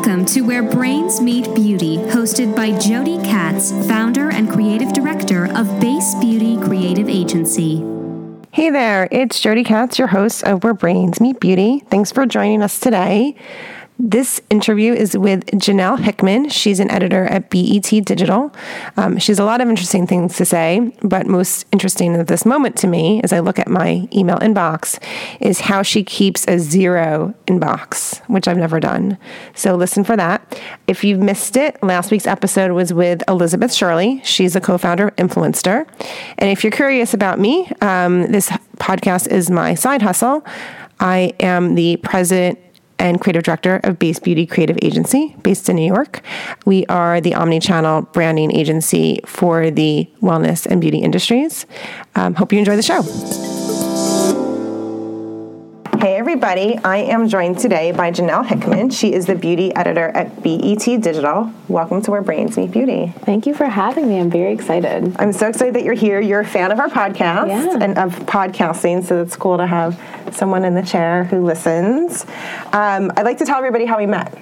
Welcome to Where Brains Meet Beauty, hosted by Jody Katz, founder and creative director of Base Beauty Creative Agency. Hey there, it's Jody Katz, your host of Where Brains Meet Beauty. Thanks for joining us today. This interview is with Janelle Hickman. She's an editor at BET Digital. Um, she has a lot of interesting things to say, but most interesting at this moment to me, as I look at my email inbox, is how she keeps a zero inbox, which I've never done. So listen for that. If you've missed it, last week's episode was with Elizabeth Shirley. She's a co founder of Influencer. And if you're curious about me, um, this podcast is my side hustle. I am the president and creative director of Base Beauty Creative Agency, based in New York. We are the omni-channel branding agency for the wellness and beauty industries. Um, hope you enjoy the show. Hey, everybody. I am joined today by Janelle Hickman. She is the beauty editor at BET Digital. Welcome to Where Brains Meet Beauty. Thank you for having me. I'm very excited. I'm so excited that you're here. You're a fan of our podcast Yeah. and of podcasting, so it's cool to have someone in the chair who listens. Um, I'd like to tell everybody how we met.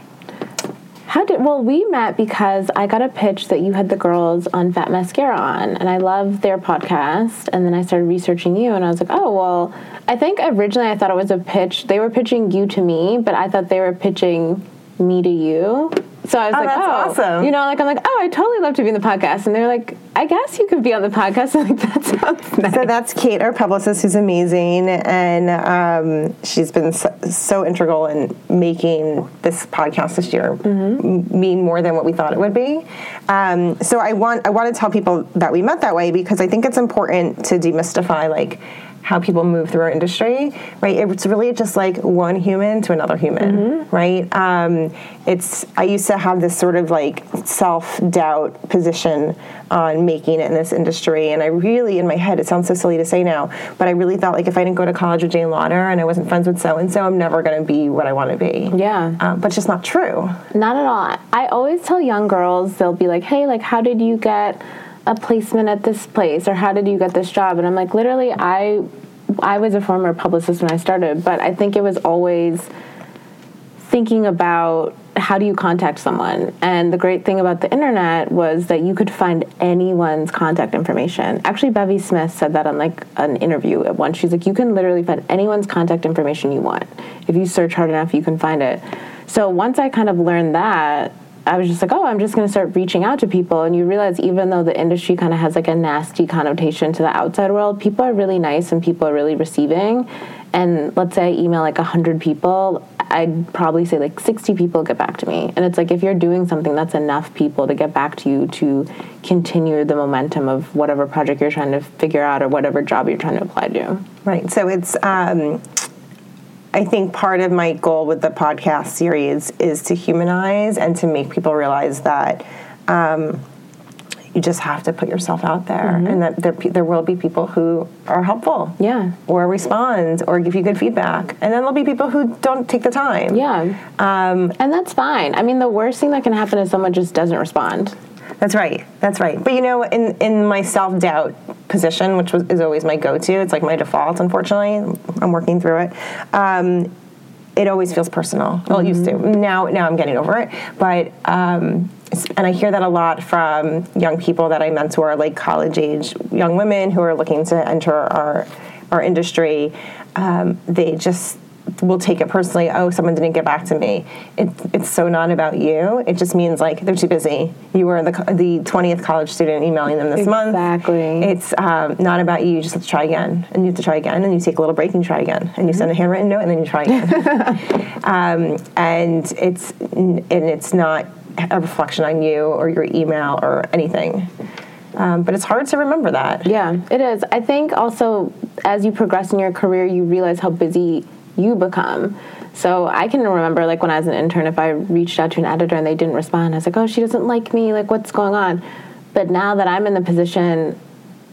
How did well we met because I got a pitch that you had the girls on Fat Mascara on, and I love their podcast. And then I started researching you, and I was like, oh well. I think originally I thought it was a pitch. They were pitching you to me, but I thought they were pitching me to you. So I was Oh, like, that's oh, awesome. you know, like I'm like, oh, I totally love to be in the podcast, and they're like, I guess you could be on the podcast. I'm like, that sounds nice. So that's Kate, our publicist, who's amazing, and um, she's been so, so integral in making this podcast this year Mm-hmm. mean more than what we thought it would be. Um, so I want I want to tell people that we met that way because I think it's important to demystify like how people move through our industry, right? It's really just like one human to another human, Mm-hmm. right? Um, it's I used to have this sort of like self doubt position on making it in this industry, and I really in my head it sounds so silly to say now, but I really thought like if I didn't go to college with Jane Lauder and I wasn't friends with so and so, I'm never going to be what I want to be. Yeah. um, but it's just not true. Not at all. I always tell young girls, they'll be like, hey, like, how did you get a placement at this place? Or how did you get this job? And I'm like, literally, I. I was a former publicist when I started, but I think it was always thinking about how do you contact someone. And the great thing about the internet was that you could find anyone's contact information. Actually, Bevy Smith said that on like an interview at once. She's like, you can literally find anyone's contact information you want. If you search hard enough, you can find it. So once I kind of learned that, I was just like, oh, I'm just going to start reaching out to people. And you realize even though the industry kind of has like a nasty connotation to the outside world, people are really nice and people are really receiving. And let's say I email like 100 people, I'd probably say like 60 people get back to me. And it's like if you're doing something, that's enough people to get back to you to continue the momentum of whatever project you're trying to figure out or whatever job you're trying to apply to. Right. So it's, um, I think part of my goal with the podcast series is to humanize and to make people realize that um, you just have to put yourself out there and that there, there will be people who are helpful. Yeah. Or respond or give you good feedback. And then there'll be people who don't take the time. Yeah. Um, And that's fine. I mean, the worst thing that can happen is someone just doesn't respond. That's right. That's right. But you know, in in my self doubt position, which was, is always my go to, it's like my default. Unfortunately, I'm working through it. Um, it always feels personal. Well, it used to. Now, now I'm getting over it. But um, and I hear that a lot from young people that I mentor, like college age young women who are looking to enter our our industry. Um, they just will take it personally. Oh, someone didn't get back to me. It, it's so not about you. It just means like they're too busy. You were the the twentieth college student emailing them this month. Exactly. It's um, not about you. You just have to try again, and you have to try again, and you take a little break and try again, and you send a handwritten note, and then you try again. um, and it's and it's not a reflection on you or your email or anything. Um, but it's hard to remember that. Yeah, it is. I think also as you progress in your career, you realize how busy you become. So I can remember, like when I was an intern, if I reached out to an editor and they didn't respond, I was like, "Oh, she doesn't like me. Like, what's going on?" But now that I'm in the position,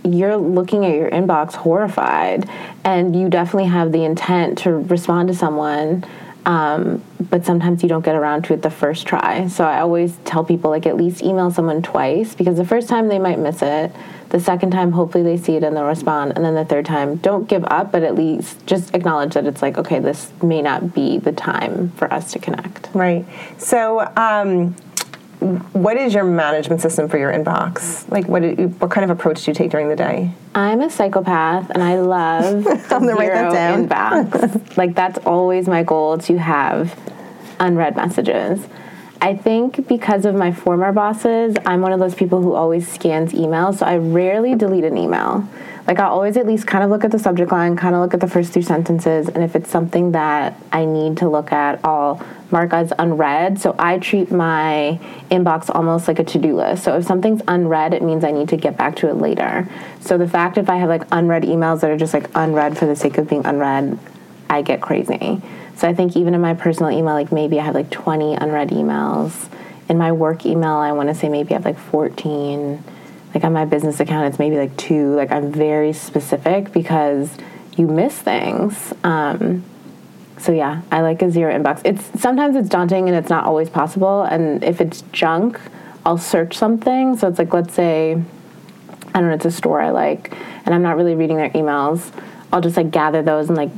you're looking at your inbox horrified, and you definitely have the intent to respond to someone. Um, but sometimes you don't get around to it the first try. So I always tell people like at least email someone twice because the first time they might miss it. The second time, hopefully they see it and they'll respond. And then the third time, don't give up, but at least just acknowledge that it's like, okay, this may not be the time for us to connect. Right. So, um, what is your management system for your inbox? Like, what you, what kind of approach do you take during the day? I'm a psychopath, and I love I'm gonna write that zero down. inbox. like that's always my goal to have unread messages. I think because of my former bosses, I'm one of those people who always scans emails, so I rarely delete an email. Like I'll always at least kind of look at the subject line, kind of look at the first two sentences, and if it's something that I need to look at, I'll mark as unread. So I treat my inbox almost like a to-do list. So if something's unread, it means I need to get back to it later. So the fact if I have like unread emails that are just like unread for the sake of being unread, I get crazy. So I think even in my personal email, like maybe I have like 20 unread emails. In my work email, I want to say maybe I have like 14. Like on my business account, it's maybe like two. Like I'm very specific because you miss things. Um, so yeah, I like a zero inbox. It's sometimes it's daunting and it's not always possible. And if it's junk, I'll search something. So it's like let's say I don't know, it's a store I like, and I'm not really reading their emails. I'll just like gather those and like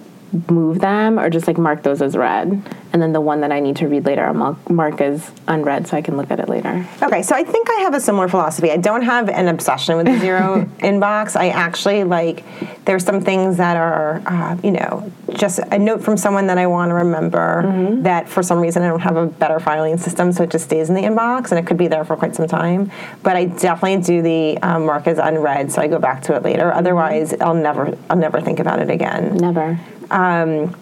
move them or just like mark those as read. And then the one that I need to read later, I'll mark- as unread so I can look at it later. Okay, so I think I have a similar philosophy. I don't have an obsession with the zero inbox. I actually like, there's some things that are, uh, you know, just a note from someone that I want to remember that for some reason I don't have a better filing system, so it just stays in the inbox and it could be there for quite some time. But I definitely do the um, mark as unread, so I go back to it later. Otherwise, I'll never, I'll never think about it again. Never. Um,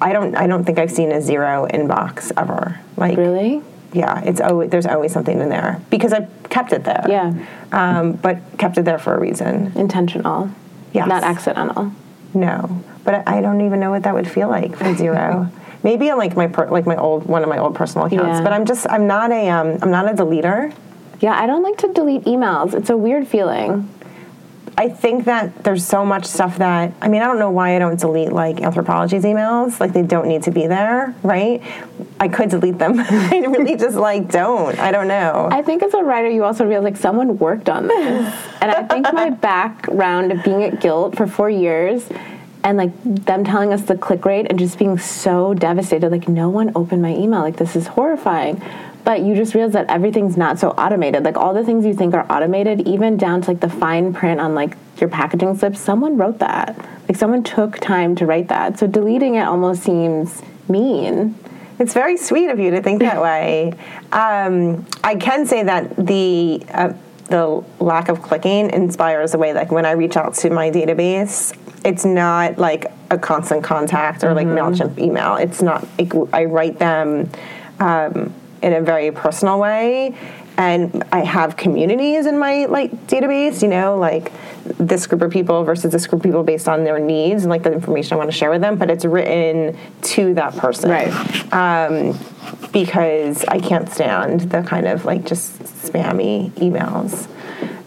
I don't, I don't think I've seen a zero inbox ever. Like, Really? yeah, it's always there's always something in there because I kept it there. Yeah. Um, but kept it there for a reason. Intentional. Yes. Not accidental. No, but I I don't even know what that would feel like for zero. Maybe on like my per, like my old one of my old personal accounts. Yeah. But I'm just I'm not a um, I'm not a deleter. Yeah, I don't like to delete emails. It's a weird feeling. I think that there's so much stuff that I mean I don't know why I don't delete like Anthropologie's emails like they don't need to be there right I could delete them I really just like don't I don't know I think as a writer, you also realize like someone worked on this. and I think my background of being at Gilt for four years and like them telling us the click rate and just being so devastated like, no one opened my email. Like, this is horrifying. But you just realize that everything's not so automated. Like, all the things you think are automated, even down to like the fine print on like your packaging slips, someone wrote that. Like, someone took time to write that. So deleting it almost seems mean. It's very sweet of you to think that way. Um, I can say that the uh, the lack of clicking inspires a way. Like when I reach out to my database, it's not like a constant contact or like Mailchimp email. It's not. Like, I write them um, in a very personal way. And I have communities in my like database, you know, like this group of people versus this group of people based on their needs and like the information I want to share with them. But it's written to that person, Right. um, because I can't stand the kind of like just spammy emails.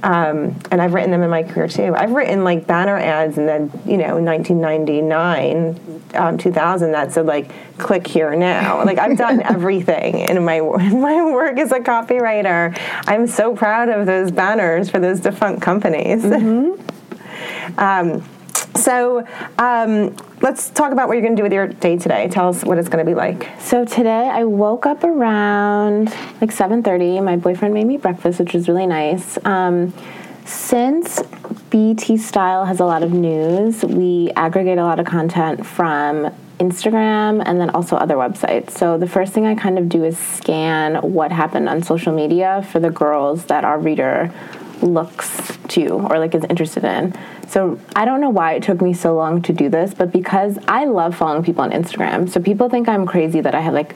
Um, and I've written them in my career too. I've written like banner ads in the you know 1999, um, 2000 that said like click here now. Like I've done everything in my in my work as a copywriter. I'm so proud of those banners for those defunct companies. um, so um, let's talk about what you're going to do with your day today. Tell us what it's going to be like. So today I woke up around like 7:30. My boyfriend made me breakfast, which was really nice. Um, since BT Style has a lot of news, we aggregate a lot of content from Instagram and then also other websites. So the first thing I kind of do is scan what happened on social media for the girls that our reader looks to or like is interested in. So I don't know why it took me so long to do this, but because I love following people on Instagram. So people think I'm crazy that I have like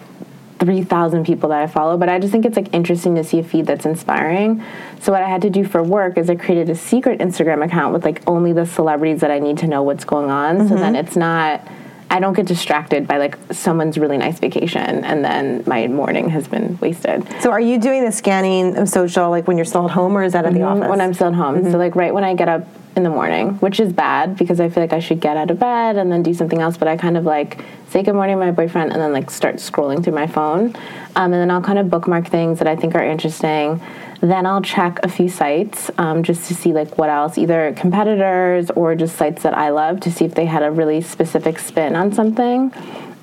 3,000 people that I follow, but I just think it's like interesting to see a feed that's inspiring. So what I had to do for work is I created a secret Instagram account with like only the celebrities that I need to know what's going on. So then mm-hmm. it's not I don't get distracted by like someone's really nice vacation and then my morning has been wasted. So are you doing the scanning of social like when you're still at home or is that at the office? When I'm still at home. So like right when I get up in the morning, which is bad because I feel like I should get out of bed and then do something else. But I kind of like say good morning to my boyfriend and then like start scrolling through my phone. Um, and then I'll kind of bookmark things that I think are interesting. Then I'll check a few sites um, just to see like what else, either competitors or just sites that I love to see if they had a really specific spin on something.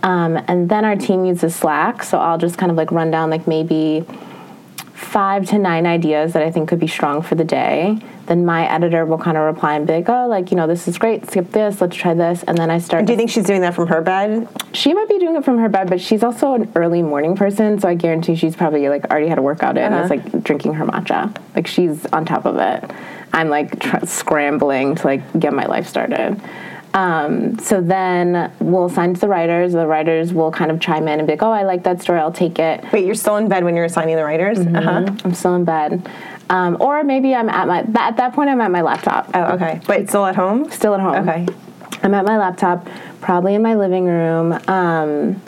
Um, and then our team uses Slack, so I'll just kind of like run down like maybe five to nine ideas that I think could be strong for the day. Then my editor will kind of reply and be like, oh, like, you know, this is great, skip this, let's try this. And then I start. Do you think she's doing that from her bed? She might be doing it from her bed, but she's also an early morning person, so I guarantee she's probably like already had a workout in. Uh-huh. It's like drinking her matcha. Like she's on top of it. I'm like tr- scrambling to like get my life started. Um, so then we'll assign to the writers. The writers will kind of chime in and be like, "Oh, I like that story. I'll take it." Wait, you're still in bed when you're assigning the writers? Uh-huh. I'm still in bed, um, or maybe I'm at my. At that point, I'm at my laptop. Oh, okay. Wait, still at home? Still at home. Okay. I'm at my laptop, probably in my living room, um,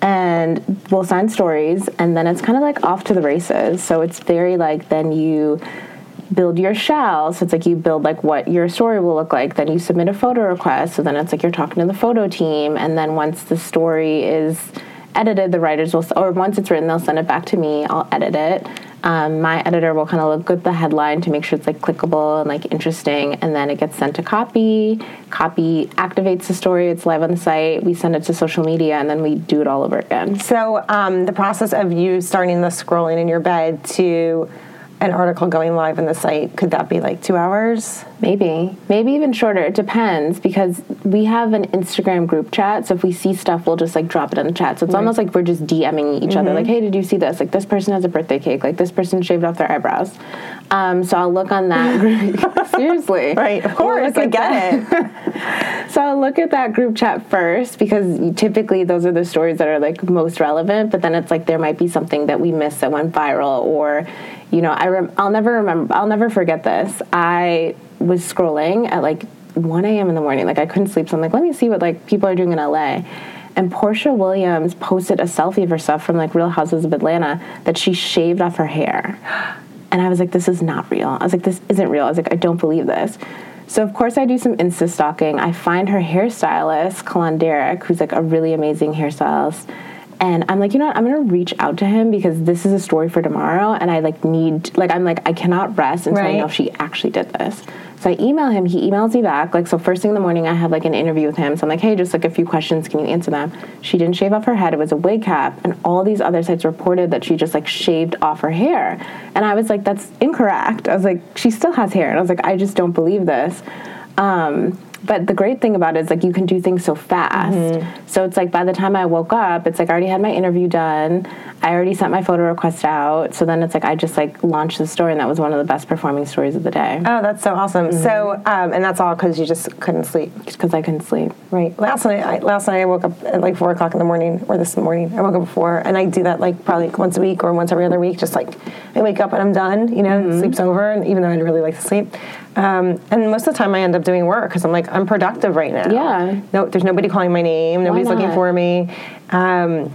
and we'll sign stories, and then it's kind of like off to the races. So it's very like then you build your shell. So it's like you build like what your story will look like. Then you submit a photo request. So then it's like you're talking to the photo team, and then once the story is edited, the writers will, or once it's written, they'll send it back to me. I'll edit it. Um, my editor will kind of look at the headline to make sure it's like clickable and like interesting, and then it gets sent to copy. Copy activates the story. It's live on the site. We send it to social media, and then we do it all over again. So um, the process of you starting the scrolling in your bed to an article going live on the site, could that be like two hours? Maybe, maybe even shorter. It depends because we have an Instagram group chat. So if we see stuff, we'll just like drop it in the chat. So it's almost like we're just DMing each other, like, mm-hmm. "Hey, did you see this? Like, this person has a birthday cake. Like, this person shaved off their eyebrows." Um, so I'll look on that. group. Seriously, Right, of We'll course, I get that. it. So I'll look at that group chat first because typically those are the stories that are like most relevant. But then it's like there might be something that we missed that went viral, or you know, I rem- I'll never remember. I'll never forget this. I was scrolling at like 1 a.m. in the morning. Like I couldn't sleep, so I'm like, let me see what like people are doing in LA. And Porsha Williams posted a selfie of herself from like Real Houses of Atlanta that she shaved off her hair. And I was like, this is not real. I was like, this isn't real. I was like, I don't believe this. So of course I do some Insta stalking. I find her hairstylist, Kalan Derek, who's like a really amazing hairstylist. And I'm like, you know what? I'm gonna reach out to him because this is a story for tomorrow, and I like need like I'm like I cannot rest until I know if she actually did this. So I email him. He emails me back. Like so, first thing in the morning, I had like an interview with him. So I'm like, hey, just like a few questions. Can you answer them? She didn't shave off her head. It was a wig cap, and all these other sites reported that she just like shaved off her hair. And I was like, that's incorrect. I was like, she still has hair, and I was like, I just don't believe this. Um, but the great thing about it is like you can do things so fast. Mm-hmm. So it's like by the time I woke up, it's like I already had my interview done. I already sent my photo request out. So then it's like I just like launched the story, and that was one of the best performing stories of the day Oh, that's so awesome. Mm-hmm. So, um, and that's all because you just couldn't sleep. because I couldn't sleep. Right. Last night, I, last night I woke up at like four o'clock in the morning, or this morning I woke up before, and I do that like probably like once a week or once every other week. Just like I wake up and I'm done. You know, mm-hmm. sleep's over, and even though I'd really like to sleep, um, and most of the time I end up doing work because I'm like I'm productive right now. Yeah. No, there's nobody calling my name. Nobody's looking for me, um,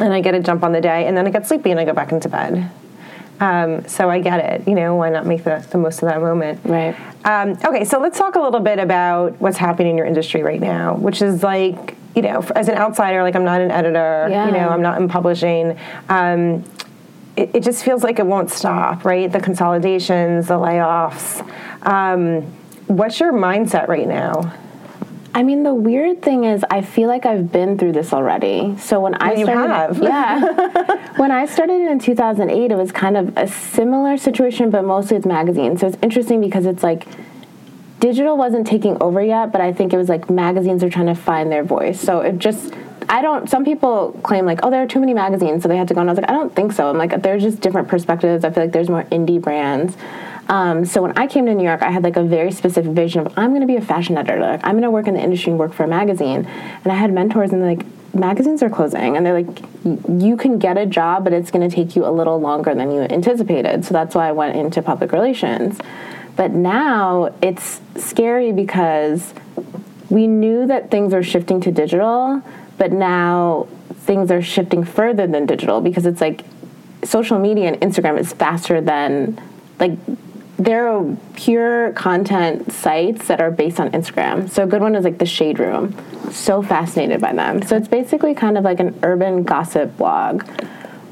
and I get a jump on the day, and then I get sleepy and I go back into bed. Um, so I get it. You know, why not make the, the most of that moment? Right. Um, okay, so let's talk a little bit about what's happening in your industry right now, which is like, you know, as an outsider, like I'm not an editor, Yeah. you know, I'm not in publishing. Um, it, it just feels like it won't stop, right? The consolidations, the layoffs. Um, what's your mindset right now? I mean, the weird thing is, I feel like I've been through this already. So when I you started, have. yeah, when I started in 2008, it was kind of a similar situation, but mostly with magazines. So it's interesting because it's like digital wasn't taking over yet, but I think it was like magazines are trying to find their voice. So it just I don't. Some people claim like, oh, there are too many magazines, so they had to go. And I was like, I don't think so. I'm like, there's just different perspectives. I feel like there's more indie brands. Um, so when I came to New York, I had like a very specific vision of I'm going to be a fashion editor. Like I'm going to work in the industry and work for a magazine. And I had mentors, and like, magazines are closing, and they're like, you can get a job, but it's going to take you a little longer than you anticipated. So that's why I went into public relations. But now it's scary because we knew that things were shifting to digital, but now things are shifting further than digital because it's like social media and Instagram is faster than like there are pure content sites that are based on Instagram. So a good one is like the Shade Room. So fascinated by them. So it's basically kind of like an urban gossip blog.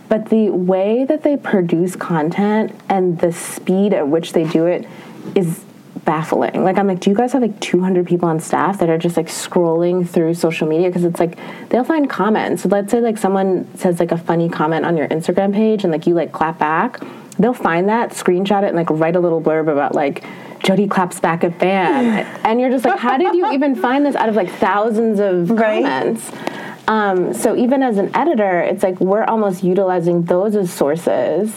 But the way that they produce content and the speed at which they do it is baffling. Like I'm like, do you guys have like 200 people on staff that are just like scrolling through social media? Because it's like they'll find comments. So let's say like someone says like a funny comment on your Instagram page, and like you like clap back they'll find that, screenshot it, and like write a little blurb about like Jody claps back at fan, and you're just like, how did you even find this out of like thousands of right. comments? Um, so even as an editor, it's like we're almost utilizing those as sources.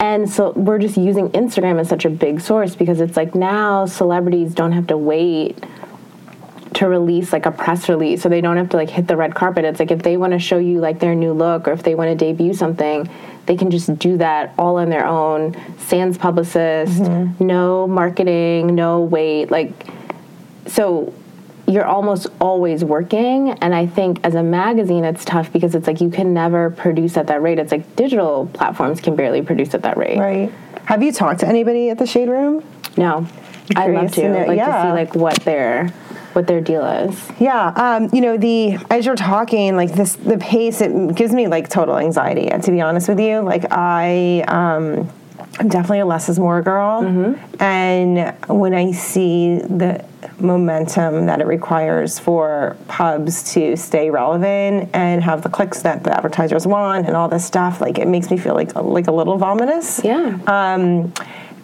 And so we're just using Instagram as such a big source because it's like now celebrities don't have to wait to release like a press release so they don't have to like hit the red carpet. It's like if they want to show you like their new look or if they want to debut something, they can just do that all on their own sans publicist mm-hmm. no marketing no wait like so you're almost always working and i think as a magazine it's tough because it's like you can never produce at that rate it's like digital platforms can barely produce at that rate right have you talked to anybody at the shade room no I'd love to, know, like yeah. to see like what they're what their deal is. Yeah, um, you know the as you're talking, like this, the pace it gives me like total anxiety. To be honest with you, like I. Um, I'm definitely a less is more girl, mm-hmm. and when I see the momentum that it requires for pubs to stay relevant and have the clicks that the advertisers want and all this stuff, like it makes me feel like like a little vomitous. Yeah. Um,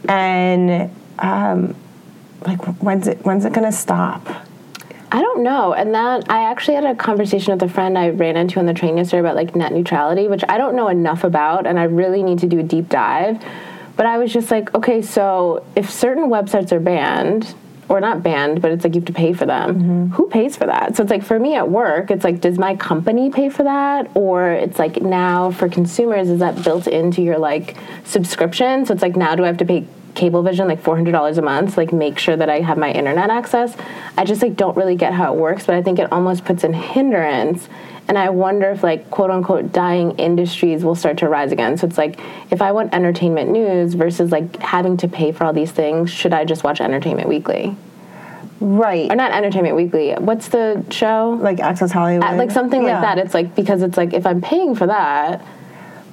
and um, like when's it when's it gonna stop? I don't know. And that I actually had a conversation with a friend I ran into on the train yesterday about like net neutrality, which I don't know enough about and I really need to do a deep dive. But I was just like, okay, so if certain websites are banned, or not banned, but it's like you have to pay for them. Mm-hmm. Who pays for that? So it's like for me at work, it's like, does my company pay for that? Or it's like now for consumers, is that built into your like subscription? So it's like now do I have to pay Cablevision like $400 a month like make sure that I have my internet access. I just like don't really get how it works, but I think it almost puts in hindrance and I wonder if like quote unquote dying industries will start to rise again. So it's like if I want entertainment news versus like having to pay for all these things, should I just watch Entertainment Weekly? Right. Or not Entertainment Weekly. What's the show? Like Access Hollywood. Uh, like something yeah. like that. It's like because it's like if I'm paying for that,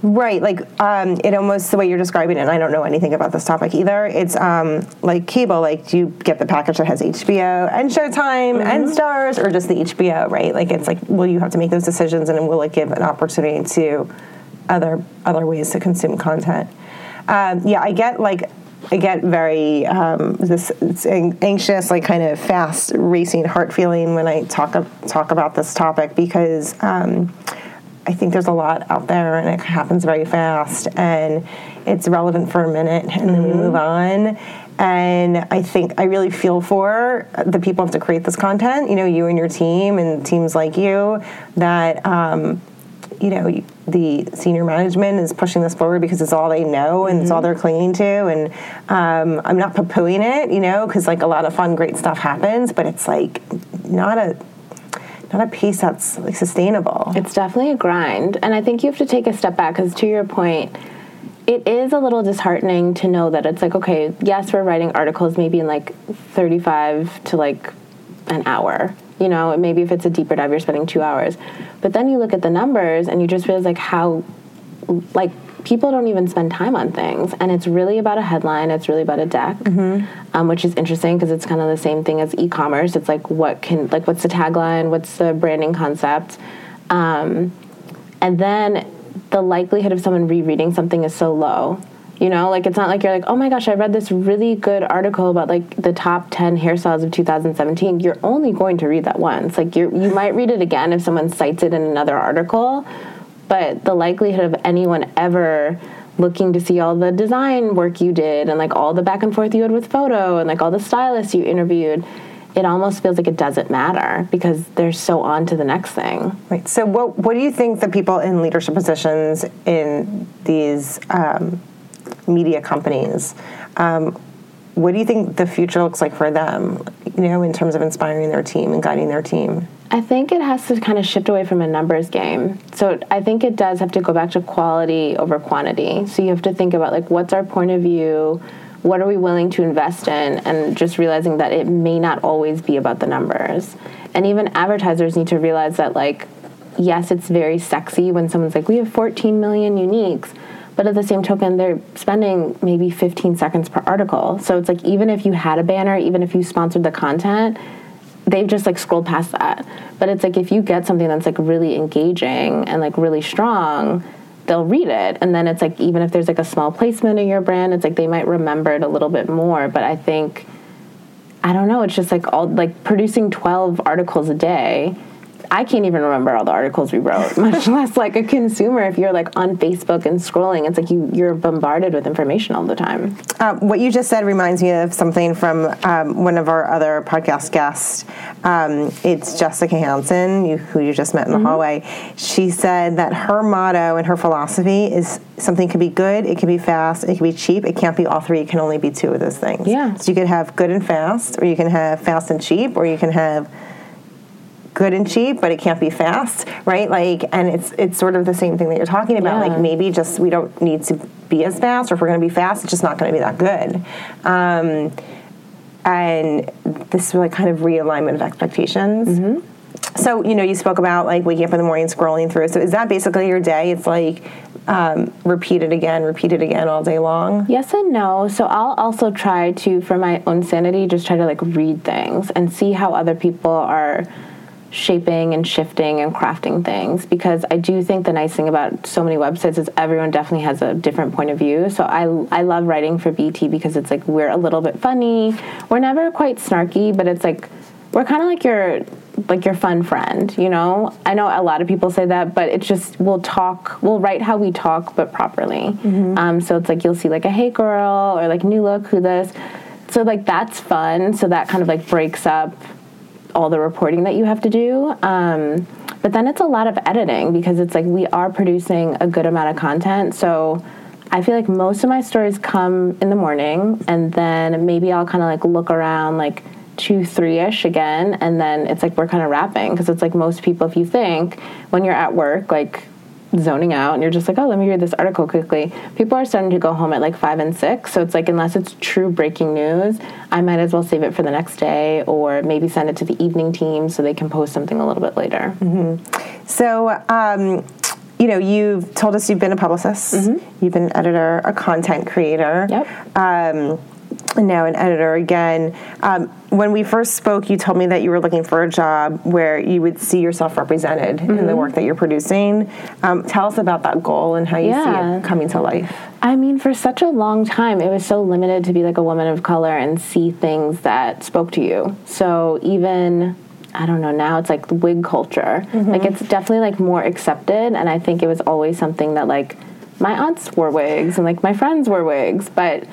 Right, like um, it almost the way you're describing it. And I don't know anything about this topic either. It's um, like cable. Like, do you get the package that has HBO and Showtime mm-hmm. and Starz, or just the HBO? Right, like it's like, will you have to make those decisions, and will it give an opportunity to other other ways to consume content? Um, yeah, I get like I get very um, this anxious, like kind of fast racing heart feeling when I talk talk about this topic because um, I think there's a lot out there and it happens very fast and it's relevant for a minute and mm-hmm. then we mm-hmm. move on. And I think I really feel for the people who have to create this content, you know, you and your team and teams like you that, um, you know, the senior management is pushing this forward because it's all they know and mm-hmm. it's all mm-hmm. they're clinging to. And um, I'm not poo-pooing it, you know, because like a lot of fun, great stuff happens, but it's like not a not a piece that's like sustainable. It's definitely a grind, and I think you have to take a step back because, to your point, it is a little disheartening to know that it's like okay, yes, we're writing articles maybe in like thirty-five to like an hour. You know, maybe if it's a deeper dive, you're spending two hours, but then you look at the numbers and you just realize like how like people don't even spend time on things and it's really about a headline it's really about a deck mm-hmm. um, which is interesting because it's kind of the same thing as e-commerce. It's like what can like what's the tagline? What's the branding concept? Um, and then the likelihood of someone rereading something is so low you know? Like it's not like you're like oh my gosh i read this really good article about like the top 10 hairstyles of 2017 you're only going to read that once. Like you you might read it again if someone cites it in another article but the likelihood of anyone ever looking to see all the design work you did and like all the back and forth you had with photo and like all the stylists you interviewed it almost feels like it doesn't matter because they're so on to the next thing. Right. So, what what do you think the people in leadership positions in these um, media companies? Um, what do you think the future looks like for them? You know, in terms of inspiring their team and guiding their team. I think it has to kind of shift away from a numbers game. So I think it does have to go back to quality over quantity. So you have to think about like what's our point of view, what are we willing to invest in and just realizing that it may not always be about the numbers and even advertisers need to realize that like yes it's very sexy when someone's like we have 14 million uniques but at the same token they're spending maybe 15 seconds per article so it's like even if you had a banner even if you sponsored the content they've just like scrolled past that. But it's like if you get something that's like really engaging and like really strong they'll read it. And then it's like even if there's like a small placement in your brand it's like they might remember it a little bit more. But i think i don't know it's just like all like producing 12 articles a day I can't even remember all the articles we wrote, much less like a consumer. If you're like on Facebook and scrolling, it's like you you're bombarded with information all the time. Uh, what you just said reminds me of something from um, one of our other podcast guests. Um, it's Jessica Hansen, you, who you just met in the mm-hmm. hallway. She said that her motto and her philosophy is something can be good, it can be fast, it can be cheap. It can't be all three. It can only be two of those things. Yeah. So you could have good and fast, or you can have fast and cheap, or you can have good and cheap, but it can't be fast, right? Like, and it's it's sort of the same thing that you're talking about. Yeah. Like maybe just we don't need to be as fast, or if we're going to be fast, it's just not going to be that good. Um, and this like kind of realignment of expectations. Mm-hmm. So you know, you spoke about like waking up in the morning, scrolling through. So is that basically your day? It's like um, repeat it again, repeat it again all day long? Yes and no. So I'll also try to, for my own sanity, just try to like read things and see how other people are shaping and shifting and crafting things because I do think the nice thing about so many websites is everyone definitely has a different point of view. So I, I love writing for BT because it's like we're a little bit funny. We're never quite snarky, but it's like we're kind of like your like your fun friend, you know? I know a lot of people say that, but it's just we'll talk, we'll write how we talk, but properly. Mm-hmm. Um, so it's like you'll see like a hey girl or like new look, who this. So like that's fun. So that kind of like breaks up all the reporting that you have to do. Um, but then it's a lot of editing because it's like we are producing a good amount of content. So I feel like most of my stories come in the morning, and then maybe I'll kind of like look around like two, three ish again, and then it's like we're kind of wrapping because it's like most people, if you think when you're at work, like zoning out and you're just like, oh, let me read this article quickly. People are starting to go home at like five and six. So it's like, unless it's true breaking news, I might as well save it for the next day or maybe send it to the evening team so they can post something a little bit later. Mm-hmm. So, um, you know, you've told us you've been a publicist, mm-hmm. you've been an editor, a content creator. Yep. Um, now an editor again. Um, when we first spoke, you told me that you were looking for a job where you would see yourself represented mm-hmm. in the mm-hmm. work that you're producing. Um, tell us about that goal and how you yeah. see it coming to life. I mean, for such a long time, it was so limited to be like a woman of color and see things that spoke to you. So even I don't know, now it's like the wig culture. Mm-hmm. Like it's definitely like more accepted and I think it was always something that like my aunts wore wigs and like my friends wore wigs, but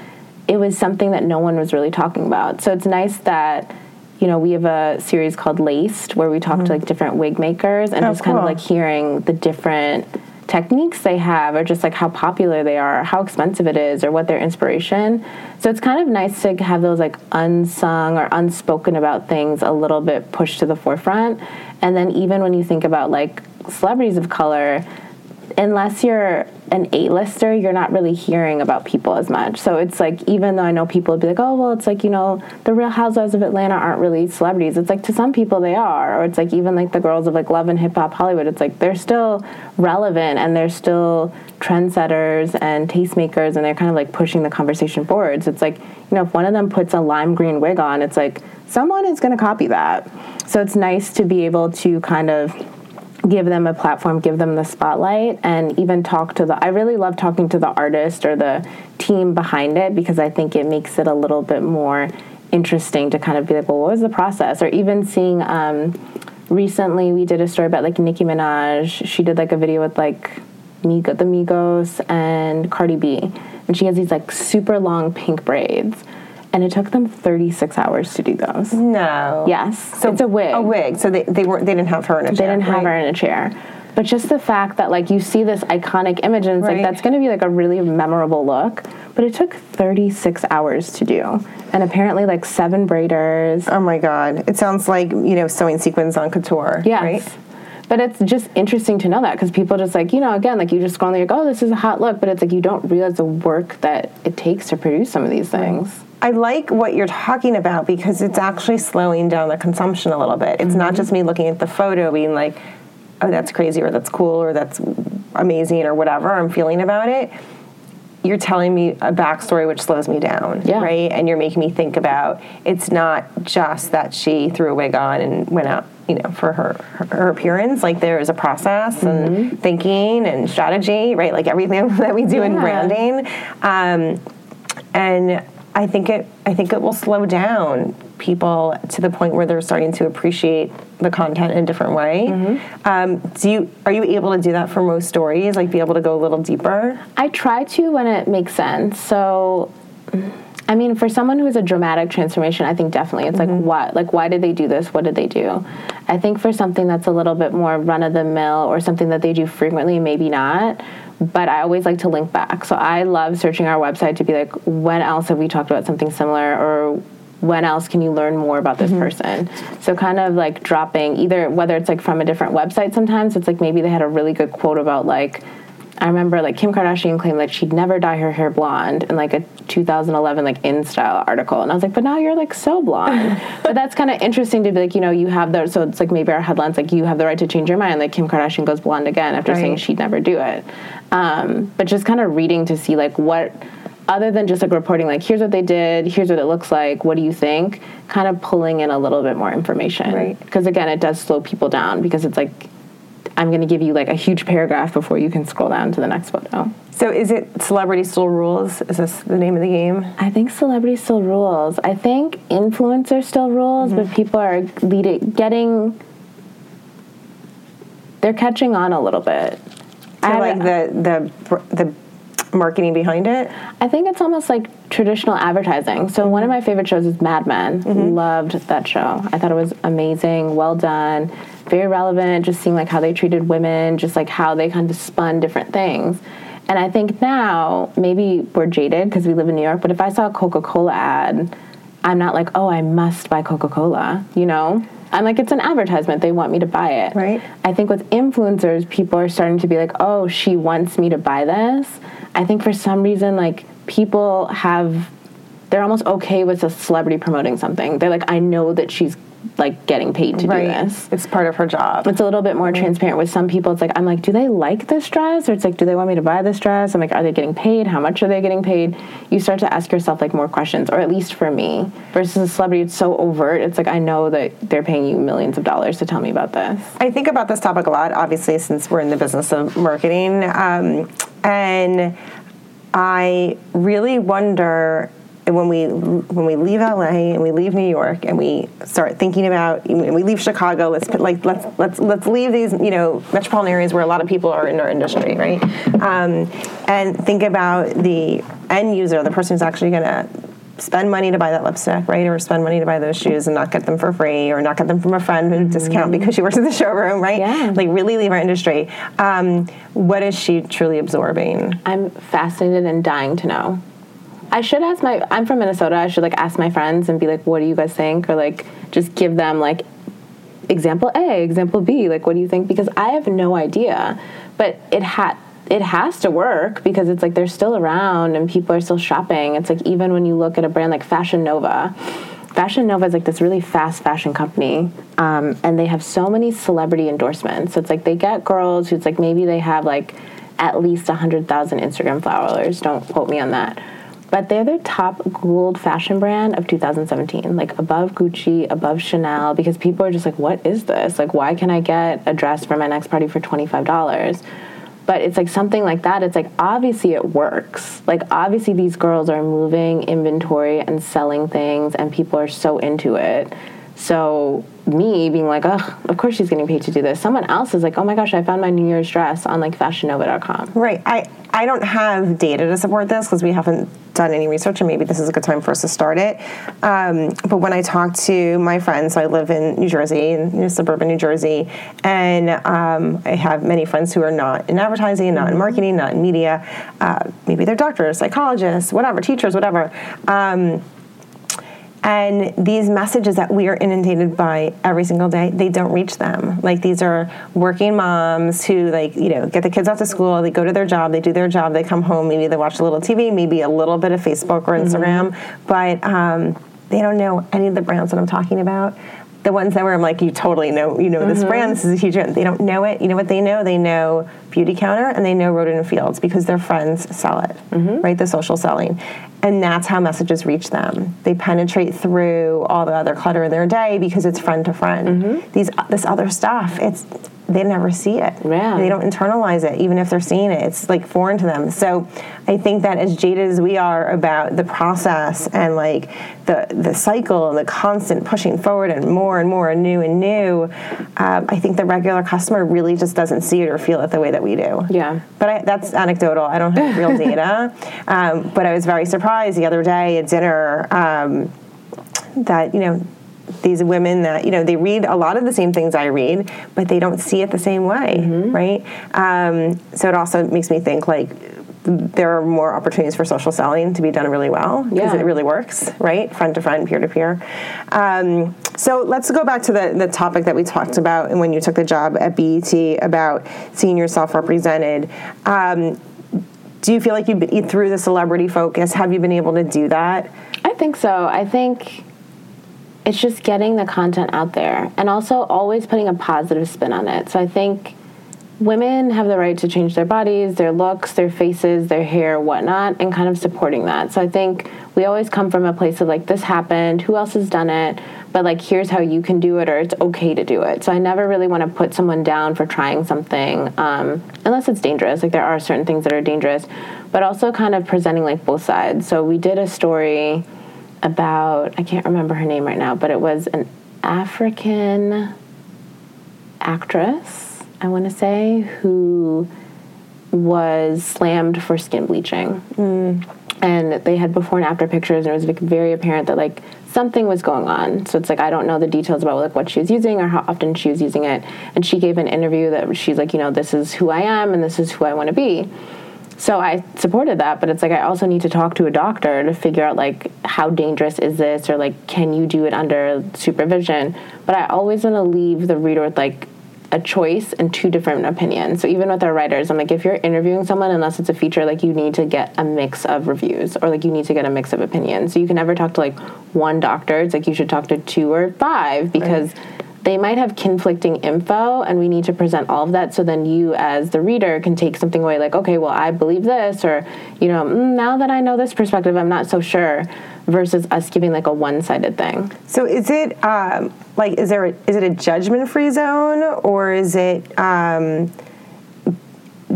it was something that no one was really talking about. So it's nice that you know we have a series called Laced where we talk mm-hmm. to like different wig makers and oh, just cool. kind of like hearing the different techniques they have or just like how popular they are how expensive it is or what their inspiration so it's kind of nice to have those like unsung or unspoken about things a little bit pushed to the forefront and then even when you think about like celebrities of color unless you're an A-lister, you're not really hearing about people as much. So it's like, even though I know people would be like, oh, well, it's like, you know, the real housewives of Atlanta aren't really celebrities. It's like, to some people they are. Or it's like, even like the girls of like Love and Hip Hop Hollywood, it's like, they're still relevant and they're still trendsetters and tastemakers and they're kind of like pushing the conversation forward. So it's like, you know, if one of them puts a lime green wig on, it's like, someone is going to copy that. So it's nice to be able to kind of give them a platform, give them the spotlight, and even talk to the. I really love talking to the artist or the team behind it because I think it makes it a little bit more interesting to kind of be like, well, what was the process? Or even seeing. Um, recently, we did a story about like Nicki Minaj. She did like a video with like Migo, the Migos and Cardi B, and she has these like super long pink braids and it took them 36 hours to do those. No. Yes. So it's a wig. A wig. So they, they weren't they didn't have her in a chair. They didn't have right? her in a chair. But just the fact that like you see this iconic image and it's right. like that's going to be like a really memorable look, but it took 36 hours to do. And apparently like seven braiders. Oh my god. It sounds like, you know, sewing sequins on couture, yes. right? But it's just interesting to know that because people just like, you know, again, like you just scroll and like, oh, this is a hot look. But it's like you don't realize the work that it takes to produce some of these things. I like what you're talking about because it's actually slowing down the consumption a little bit. It's not mm-hmm. just me looking at the photo being like, oh, that's crazy or that's cool or that's amazing or whatever I'm feeling about it. You're telling me a backstory which slows me down, Yeah. right? And you're making me think about it's not just that she threw a wig on and went out, you know, for her her, her appearance. Like there is a process and thinking and strategy, right? Like everything that we do in branding. Um, and I think it I think it will slow down people to the point where they're starting to appreciate the content in a different way. Um, do you are you able to do that for most stories? Like be able to go a little deeper? I try to when it makes sense. So, I mean, for someone who is a dramatic transformation, I think definitely it's like what, like why did they do this? What did they do? I think for something that's a little bit more run of the mill or something that they do frequently, maybe not. But I always like to link back. So I love searching our website to be like, when else have we talked about something similar or when else can you learn more about this mm-hmm. person? So kind of like dropping either whether it's like from a different website sometimes it's like maybe they had a really good quote about like I remember like Kim Kardashian claimed that she'd never dye her hair blonde in like a 2011 like InStyle article, and I was like, but now you're like so blonde. but that's kind of interesting to be like, you know, you have the so it's like maybe our headlines like you have the right to change your mind. Like Kim Kardashian goes blonde again after saying she'd never do it. Um, but just kind of reading to see like what. Other than just like reporting, like here's what they did, here's what it looks like, what do you think? Kind of pulling in a little bit more information, Right. Because again, it does slow people down because it's like I'm going to give you like a huge paragraph before you can scroll down to the next photo. So is it celebrity still rules? Is this the name of the game? I think celebrity still rules. I think influencer still rules, but mm-hmm. people are leading, getting, they're catching on a little bit. I I like the the the marketing behind it. I think it's almost like traditional advertising. So one of mm-hmm. my favorite shows is Mad Men. Mm-hmm. Loved that show. I thought it was amazing, well done, very relevant. Just seeing like how they treated women, just like how they kind of spun different things. And I think now maybe we're jaded because we live in New York. But if I saw a Coca Cola ad, I'm not like, oh, I must buy Coca Cola. You know. I'm like, it's an advertisement. They want me to buy it. Right. I think with influencers, people are starting to be like, oh, she wants me to buy this. I think for some reason, like, people have, they're almost okay with a celebrity promoting something. They're like, I know that she's like getting paid to do this. It's part of her job. It's a little bit more transparent with some people. It's like, I'm like, do they like this dress? Or it's like, do they want me to buy this dress? I'm like, are they getting paid? How much are they getting paid? You start to ask yourself like more questions, or at least for me, versus a celebrity, it's so overt. It's like, I know that they're paying you millions of dollars to tell me about this. I think about this topic a lot, obviously, since we're in the business of marketing. Um, and I really wonder when we when we leave LA and we leave New York and we start thinking about when we leave Chicago, let's put like let's let's let's leave these you know metropolitan areas where a lot of people are in our industry, right? Um, and think about the end user, the person who's actually going to spend money to buy that lipstick, right? Or spend money to buy those shoes and not get them for free or not get them from a friend at a discount because she works at the showroom, right? Yeah. Like really leave our industry. Um, what is she truly absorbing? I'm fascinated and dying to know. I should ask my. I'm from Minnesota. I should like ask my friends and be like, "What do you guys think?" Or like just give them like example A, example B. Like, what do you think? Because I have no idea. But it had it has to work because it's like they're still around and people are still shopping. It's like even when you look at a brand like Fashion Nova. Fashion Nova is like this really fast fashion company, um, and they have so many celebrity endorsements. So it's like they get girls who's like maybe they have like at least 100,000 Instagram followers. Don't quote me on that. But they're the top Googled fashion brand of 2017, like above Gucci, above Chanel, because people are just like, what is this? Like, why can I get a dress for my next party for $25? But it's like something like that. It's like obviously it works. Like obviously these girls are moving inventory and selling things, and people are so into it. So me being like, oh, of course she's getting paid to do this. Someone else is like, oh my gosh, I found my New Year's dress on like fashionnova.com. Right. I, I don't have data to support this because we haven't done any research, and maybe this is a good time for us to start it. Um, but when I talk to my friends, so I live in New Jersey, in you know, suburban New Jersey, and um, I have many friends who are not in advertising, not in marketing, not in media. Uh, maybe they're doctors, psychologists, whatever, teachers, whatever. Um, and these messages that we are inundated by every single day they don't reach them. Like these are working moms who like you know get the kids off to school they go to their job they do their job they come home maybe they watch a little tv maybe a little bit of facebook or instagram. Mm-hmm. but um, they don't know any of the brands that i'm talking about the ones that were I'm like, you totally know, you know mm-hmm. this brand. This is a huge. Brand. They don't know it. You know what they know? They know Beautycounter and they know Rodan and Fields because their friends sell it, mm-hmm. right? The social selling, and that's how messages reach them. They penetrate through all the other clutter in their day because it's friend to friend. Mm-hmm. These this other stuff, it's they never see it. Yeah. They don't internalize it, even if they're seeing it. It's like foreign to them. So I think that as jaded as we are about the process and like the the cycle and the constant pushing forward and more and more and new and new, um, I think the regular customer really just doesn't see it or feel it the way that we do. Yeah. But I, that's anecdotal. I don't have real data. Um, but I was very surprised the other day at dinner um, that you know these women that you know they read a lot of the same things I read, but they don't see it the same way, mm-hmm. right? Um, so it also makes me think like there are more opportunities for social selling to be done really well because yeah. it really works, right? Friend to friend, peer to peer. Um, so let's go back to the, the topic that we talked about when you took the job at BET about seeing yourself represented. Um, do you feel like you've been through the celebrity focus? Have you been able to do that? I think so. I think it's just getting the content out there and also always putting a positive spin on it. So I think women have the right to change their bodies, their looks, their faces, their hair, whatnot, and kind of supporting that. So I think we always come from a place of like, this happened, who else has done it? But like, here's how you can do it, or it's okay to do it. So I never really want to put someone down for trying something, um, unless it's dangerous. Like, there are certain things that are dangerous, but also kind of presenting like both sides. So we did a story about I can't remember her name right now, but it was an African actress, I want to say, who was slammed for skin bleaching. Mm. And they had before and after pictures, and it was very apparent that like something was going on. So it's like I don't know the details about like what she was using or how often she was using it. And she gave an interview that she's like, you know, this is who I am and this is who I want to be. So I supported that, but it's like I also need to talk to a doctor to figure out like how dangerous is this or like can you do it under supervision? But I always want to leave the reader with like a choice and two different opinions. So even with our writers, I'm like, if you're interviewing someone, unless it's a feature, like you need to get a mix of reviews or like you need to get a mix of opinions. So you can never talk to like one doctor. It's like you should talk to two or five because. Right they might have conflicting info and we need to present all of that so then you as the reader can take something away like okay well i believe this or you know mm, now that i know this perspective i'm not so sure versus us giving like a one-sided thing. So is it um, like is there a, is it a judgment free zone or is it um,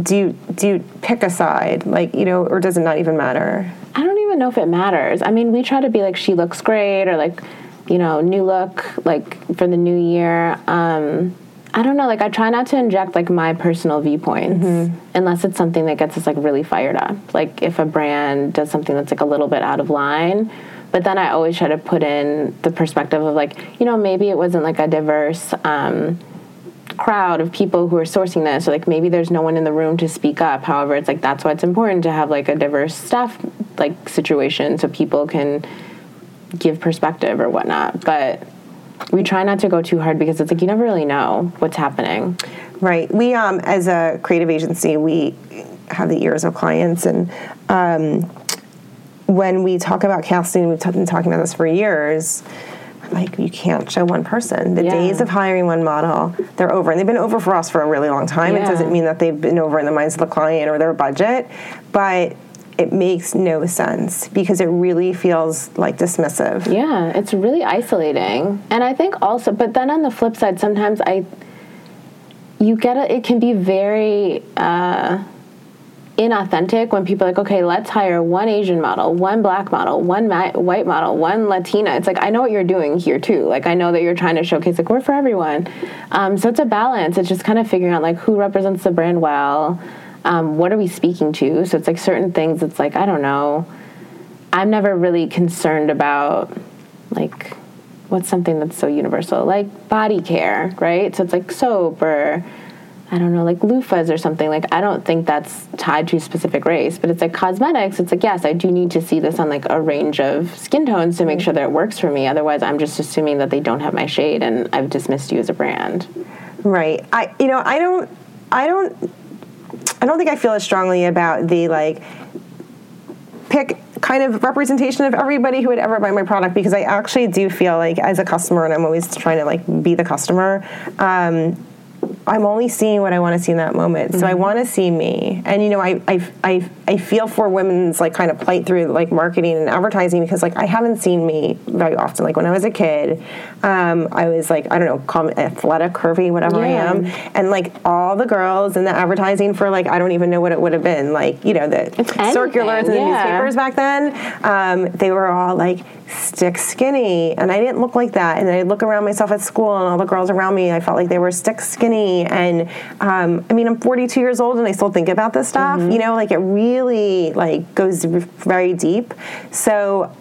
do you do you pick a side like you know or does it not even matter? I don't even know if it matters. I mean we try to be like she looks great or like you know, new look like for the new year. Um, I don't know. Like I try not to inject like my personal viewpoints mm-hmm. unless it's something that gets us like really fired up. Like if a brand does something that's like a little bit out of line. But then I always try to put in the perspective of like, you know, maybe it wasn't like a diverse um, crowd of people who are sourcing this, or like maybe there's no one in the room to speak up. However, it's like that's why it's important to have like a diverse staff like situation so people can give perspective or whatnot. But we try not to go too hard because it's like you never really know what's happening. Right. We um as a creative agency we have the ears of clients and um, when we talk about casting, we've been talking about this for years. Like you can't show one person. The yeah. days of hiring one model, they're over, and they've been over for us for a really long time. Yeah. It doesn't mean that they've been over in the minds of the client or their budget, but it makes no sense because it really feels like dismissive. Yeah, it's really isolating. And I think also, but then on the flip side, sometimes I, you get it, it can be very uh, inauthentic when people are like, okay, let's hire one Asian model, one black model, one ma- white model, one Latina. It's like, I know what you're doing here too. Like, I know that you're trying to showcase, like, we're for everyone. Um, so it's a balance. It's just kind of figuring out, like, who represents the brand well um, what are we speaking to? So it's like certain things, it's like, I don't know. I'm never really concerned about like what's something that's so universal, like body care, right? So it's like soap or I don't know, like loofahs or something. Like I don't think that's tied to a specific race, but it's like cosmetics. It's like yes, I do need to see this on like a range of skin tones to make sure that it works for me. Otherwise, I'm just assuming that they don't have my shade, and I've dismissed you as a brand. Right. I you know, I don't I don't I don't think I feel as strongly about the like pick kind of representation of everybody who would ever buy my product because I actually do feel like as a customer and I'm always trying to like be the customer um, I'm only seeing what I want to see in that moment. So mm-hmm. I want to see me. And you know, I, I, I, I feel for women's like kind of plight through like marketing and advertising because like I haven't seen me very often. Like when I was a kid, um, I was like, I don't know, call me athletic, curvy, whatever yeah. I am. And like all the girls in the advertising for like, I don't even know what it would have been. Like, you know, the circulars and yeah. the newspapers back then, um, they were all like, stick skinny and i didn't look like that and i look around myself at school and all the girls around me i felt like they were stick skinny and um, i mean i'm 42 years old and i still think about this stuff mm-hmm. you know like it really like goes very deep so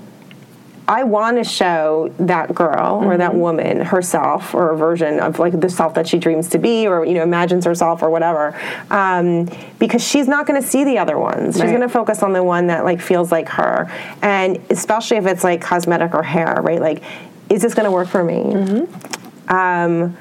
I want to show that girl mm-hmm. or that mm-hmm. woman herself or a version of like the self that she dreams to be or you know imagines herself or whatever um, because she's not going to see the other ones right. she's going to focus on the one that like feels like her and especially if it's like cosmetic or hair right like is this going to work for me mm-hmm. um,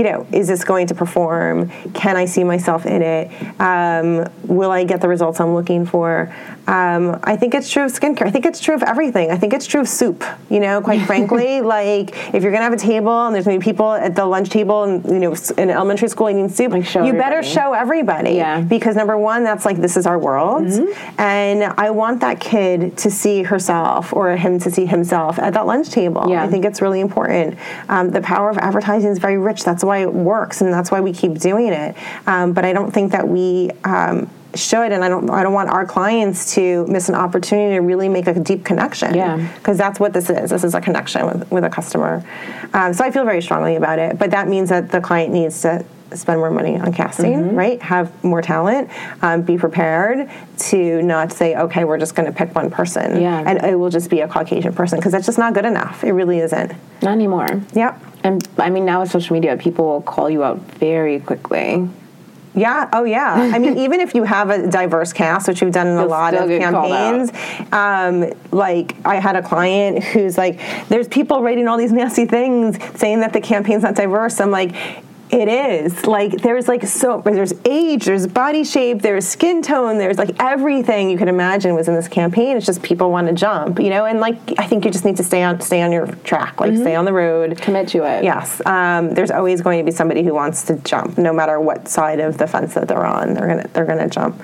you know, is this going to perform? Can I see myself in it? Um, will I get the results I'm looking for? Um, I think it's true of skincare. I think it's true of everything. I think it's true of soup. You know, quite frankly, like if you're gonna have a table and there's gonna be people at the lunch table and you know in elementary school eating soup, like you everybody. better show everybody. Yeah. Because number one, that's like this is our world, mm-hmm. and I want that kid to see herself or him to see himself at that lunch table. Yeah. I think it's really important. Um, the power of advertising is very rich. That's why it works, and that's why we keep doing it. Um, but I don't think that we um, should and I don't I don't want our clients to miss an opportunity to really make a deep connection. Yeah. Because that's what this is. This is a connection with, with a customer. Um, so I feel very strongly about it. But that means that the client needs to spend more money on casting, mm-hmm. right? Have more talent, um, be prepared to not say, okay, we're just going to pick one person, yeah. and it will just be a Caucasian person because that's just not good enough. It really isn't. Not anymore. Yep. And I mean, now with social media, people will call you out very quickly. Yeah. Oh, yeah. I mean, even if you have a diverse cast, which we've done in a lot of campaigns, um, like I had a client who's like, "There's people writing all these nasty things saying that the campaign's not diverse." I'm like, it is like there's like so there's age, there's body shape, there's skin tone, there's like everything you could imagine was in this campaign. It's just people want to jump, you know. And like I think you just need to stay on stay on your track, like mm-hmm. stay on the road, commit to it. Yes, um, there's always going to be somebody who wants to jump, no matter what side of the fence that they're on. They're gonna they're gonna jump.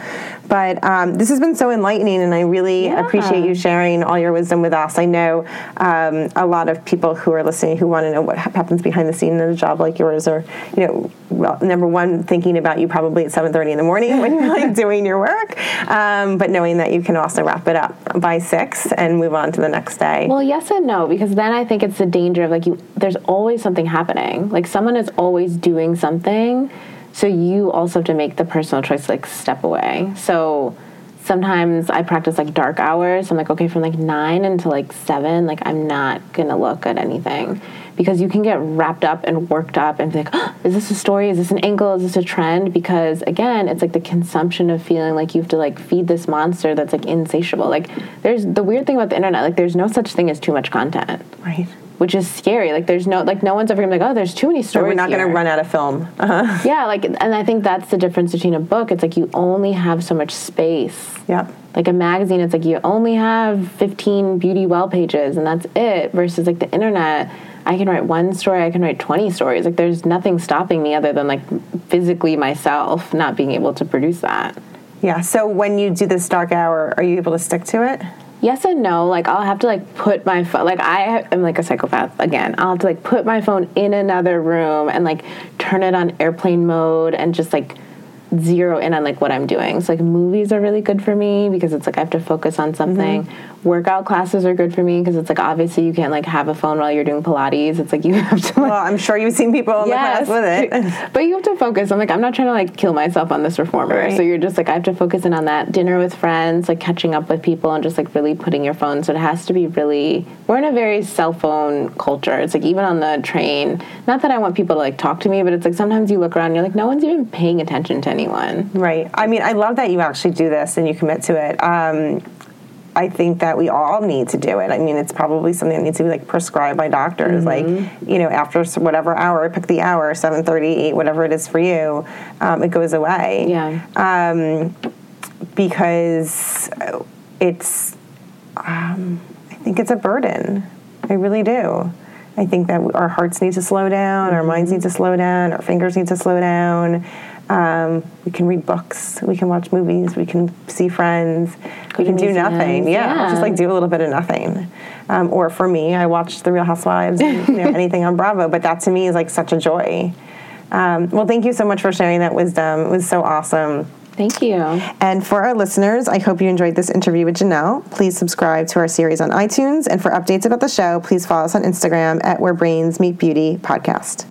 But um, this has been so enlightening, and I really yeah. appreciate you sharing all your wisdom with us. I know um, a lot of people who are listening who want to know what happens behind the scene in a job like yours, or you know, well, number one, thinking about you probably at 7.30 in the morning when you're like doing your work, um, but knowing that you can also wrap it up by 6 and move on to the next day. Well, yes and no, because then I think it's the danger of like you, there's always something happening. Like someone is always doing something, so you also have to make the personal choice like step away. So sometimes I practice like dark hours. I'm like, okay, from like 9 until like 7, like I'm not to look at anything because you can get wrapped up and worked up and be like, oh, is this a story? Is this an angle? Is this a trend? Because again, it's like the consumption of feeling like you have to like feed this monster that's like insatiable. Like there's the weird thing about the internet, like there's no such thing as too much content. Right. Which is scary. Like there's no like no one's ever gonna be like, oh, there's too many stories. we're not here. gonna run out of film. Uh-huh. Yeah, like and I think that's the difference between a book. It's like you only have so much space. Yeah like a magazine it's like you only have 15 beauty well pages and that's it versus like the internet I can write one story, I can write 20 stories. Like there's nothing stopping me other than like physically myself not being able to produce that. Yeah. So when you do this dark hour, are you able to stick to it? Yes and no. Like I'll have to like put my phone. Like I am like a psychopath again. I'll have to like put my phone in another room and like turn it on airplane mode and just like zero in on like what I'm doing. So like movies are really good for me because it's like I have to focus on something. Mm-hmm. Workout classes are good for me because it's like obviously you can't like have a phone while you're doing Pilates. It's like you have to like Well, I'm sure you've seen people in the class with it. but you have to focus. I'm like, I'm not trying to like kill myself on this reformer. Right. So you're just like, I have to focus in on that dinner with friends, like catching up with people, and just like really putting your phone. So it has to be really. We're in a very cell phone culture. It's like even on the train. Not that I want people to like talk to me, but it's like sometimes you look around, and you're like, no one's even paying attention to anyone. Right. I mean, I love that you actually do this and you commit to it. Um, I think that we all need to do it. I mean, it's probably something that needs to be like prescribed by doctors. Like, you know, after whatever hour, pick the hour, 7.30, 8, whatever it is for you, um, it goes away. Yeah. Um, because it's, um, I think it's a burden. I really do. I think that our hearts need to slow down, our minds need to slow down, our fingers need to slow down. Um, we can read books, we can watch movies, we can see friends, we can do nothing. Yeah, yeah. just like do a little bit of nothing. Um, or for me, I watch The Real Housewives, and, you know, anything on Bravo, but that to me is like such a joy. Um, well, thank you so much for sharing that wisdom. It was so awesome. Thank you. And for our listeners, I hope you enjoyed this interview with Janelle. Please subscribe to our series on iTunes. And for updates about the show, please follow us on Instagram at Where Brains Meet Beauty Podcast.